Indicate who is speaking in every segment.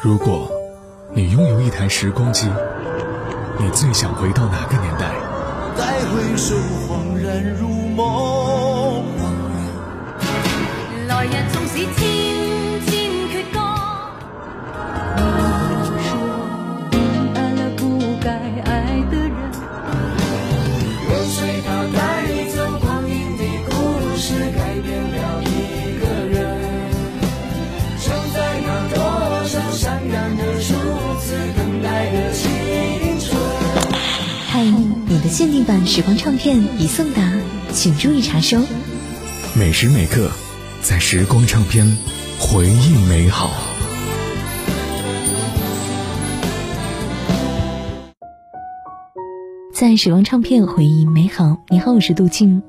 Speaker 1: 如果你拥有一台时光机，你最想回到哪个年代？
Speaker 2: 再回首，恍然如梦。
Speaker 3: 来日纵使千
Speaker 4: 你的
Speaker 5: 限定版时光唱片已送达，请注意查收。
Speaker 1: 每时每刻，在时光唱片，回忆美好。
Speaker 5: 在时光唱片回忆美好。你好，我是杜静。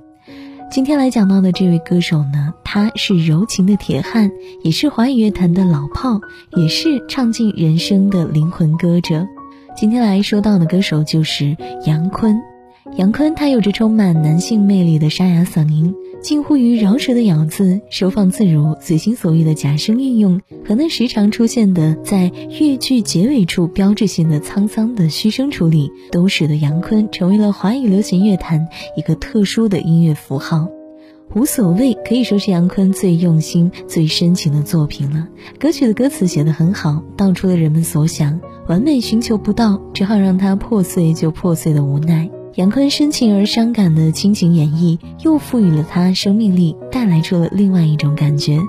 Speaker 5: 今天来讲到的这位歌手呢，他是柔情的铁汉，也是华语乐坛的老炮，也是唱尽人生的灵魂歌者。今天来说到的歌手就是杨坤。杨坤他有着充满男性魅力的沙哑嗓音，近乎于饶舌的咬字，收放自如，随心所欲的假声运用，和那时常出现的在乐句结尾处标志性的沧桑的嘘声处理，都使得杨坤成为了华语流行乐坛一个特殊的音乐符号。无所谓，可以说是杨坤最用心、最深情的作品了。歌曲的歌词写得很好，道出了人们所想，完美寻求不到，只好让它破碎就破碎的无奈。杨坤深情而伤感的亲情演绎，又赋予了他生命力，带来出了另外一种感觉。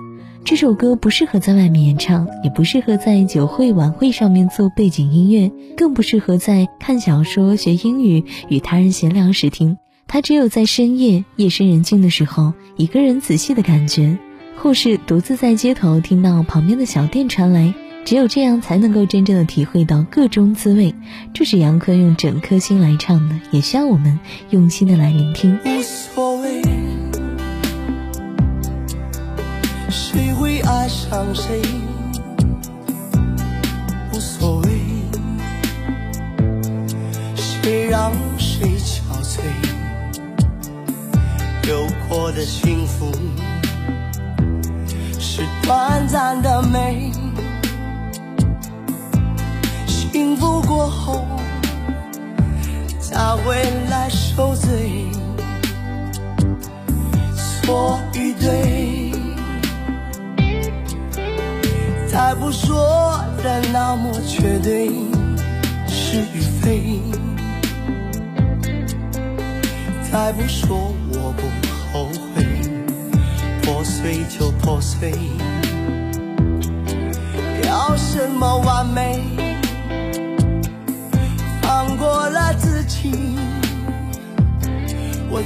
Speaker 5: 这首歌不适合在外面演唱，也不适合在酒会晚会上面做背景音乐，更不适合在看小说、学英语、与他人闲聊时听。它只有在深夜夜深人静的时候，一个人仔细的感觉，或是独自在街头听到旁边的小店传来。只有这样才能够真正的体会到各中滋味，这是杨坤用整颗心来唱的，也需要我们用心的来聆听。
Speaker 2: 无所谓，谁会爱上谁？无所谓，谁让谁憔悴？有过的幸福是短暂的美。幸福过后，才会来受罪。错与对，再不说的那么绝对，是与非。再不说我不后悔，破碎就破碎，要什么完美？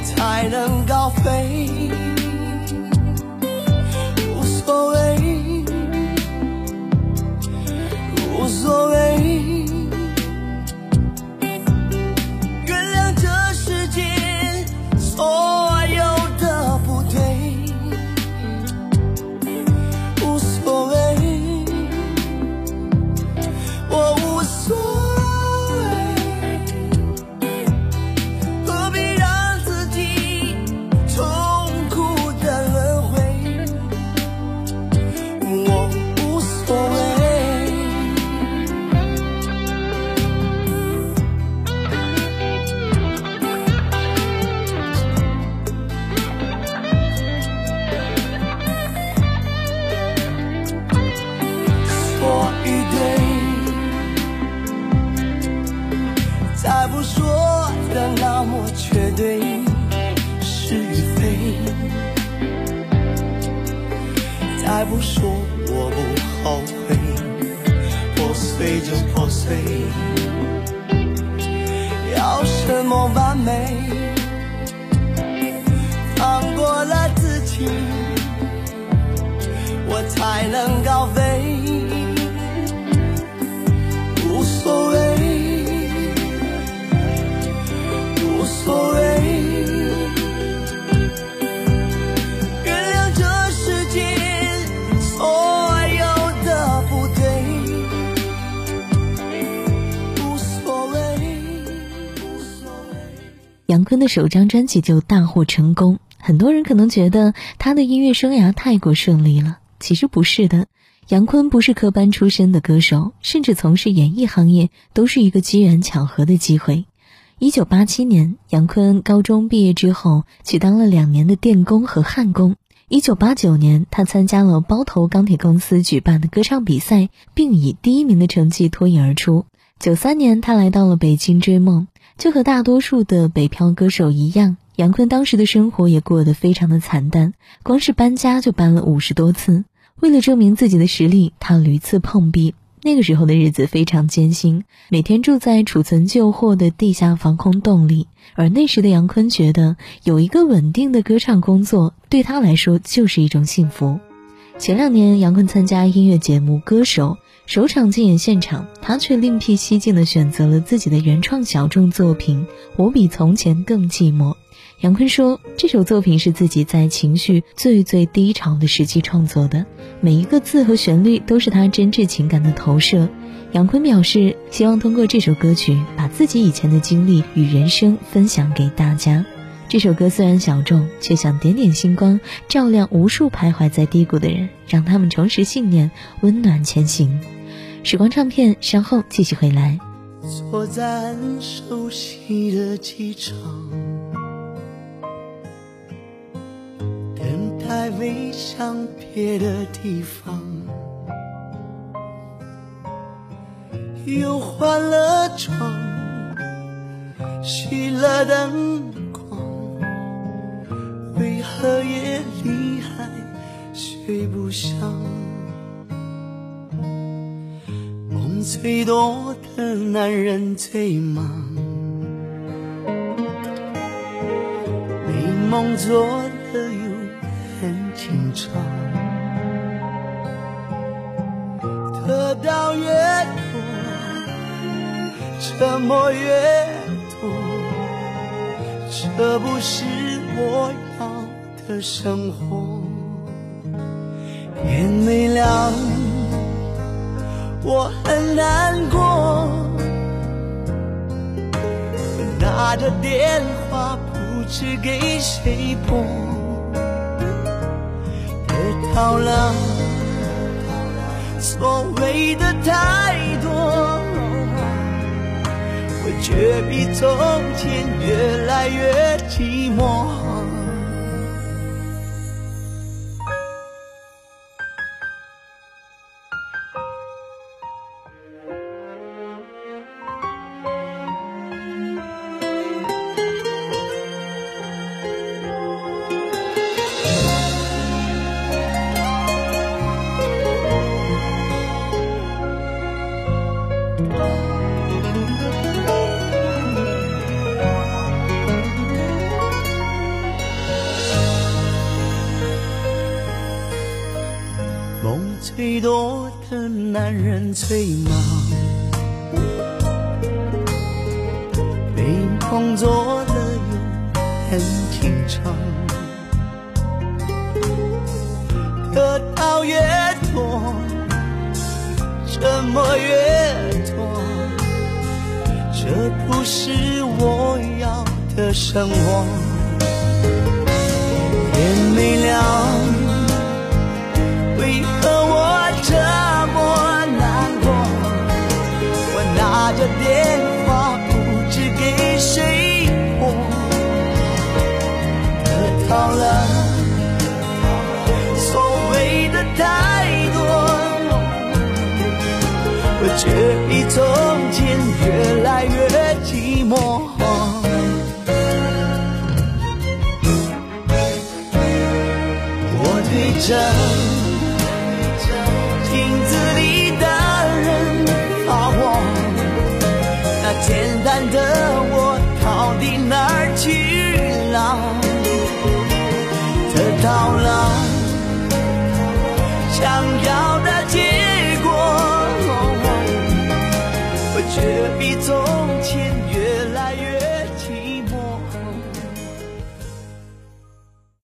Speaker 2: 才能高飞。绝对，是与非。再不说我不后悔，破碎就破碎。要什么完美？放过了自己，我才能高飞。
Speaker 5: 杨坤的首张专辑就大获成功，很多人可能觉得他的音乐生涯太过顺利了，其实不是的。杨坤不是科班出身的歌手，甚至从事演艺行业都是一个机缘巧合的机会。一九八七年，杨坤高中毕业之后，去当了两年的电工和焊工。一九八九年，他参加了包头钢铁公司举办的歌唱比赛，并以第一名的成绩脱颖而出。九三年，他来到了北京追梦。就和大多数的北漂歌手一样，杨坤当时的生活也过得非常的惨淡，光是搬家就搬了五十多次。为了证明自己的实力，他屡次碰壁。那个时候的日子非常艰辛，每天住在储存旧货的地下防空洞里。而那时的杨坤觉得，有一个稳定的歌唱工作对他来说就是一种幸福。前两年，杨坤参加音乐节目《歌手》。首场竞演现场，他却另辟蹊径地选择了自己的原创小众作品《我比从前更寂寞》。杨坤说，这首作品是自己在情绪最最低潮的时期创作的，每一个字和旋律都是他真挚情感的投射。杨坤表示，希望通过这首歌曲，把自己以前的经历与人生分享给大家。这首歌虽然小众，却像点点星光，照亮无数徘徊在低谷的人，让他们重拾信念，温暖前行。时光唱片，稍后继续回来。
Speaker 2: 坐在熟悉的机场，等待飞向别的地方，又换了妆，熄了灯。为何夜里还睡不香，梦最多的男人最忙，美梦做的又很紧张，得到越多，沉默越多，这不是我要。的生活，天没亮，我很难过。拿着电话，不知给谁拨。得到了所谓的太多，我却比从前越来越寂寞。最多的男人最忙，被工作了又很紧张，得到越多，折磨越多，这不是我要的生活。天没亮。却比从前越来越寂寞。我对着镜子里的人发问：那。简单的我到底哪儿去了？得到了想要。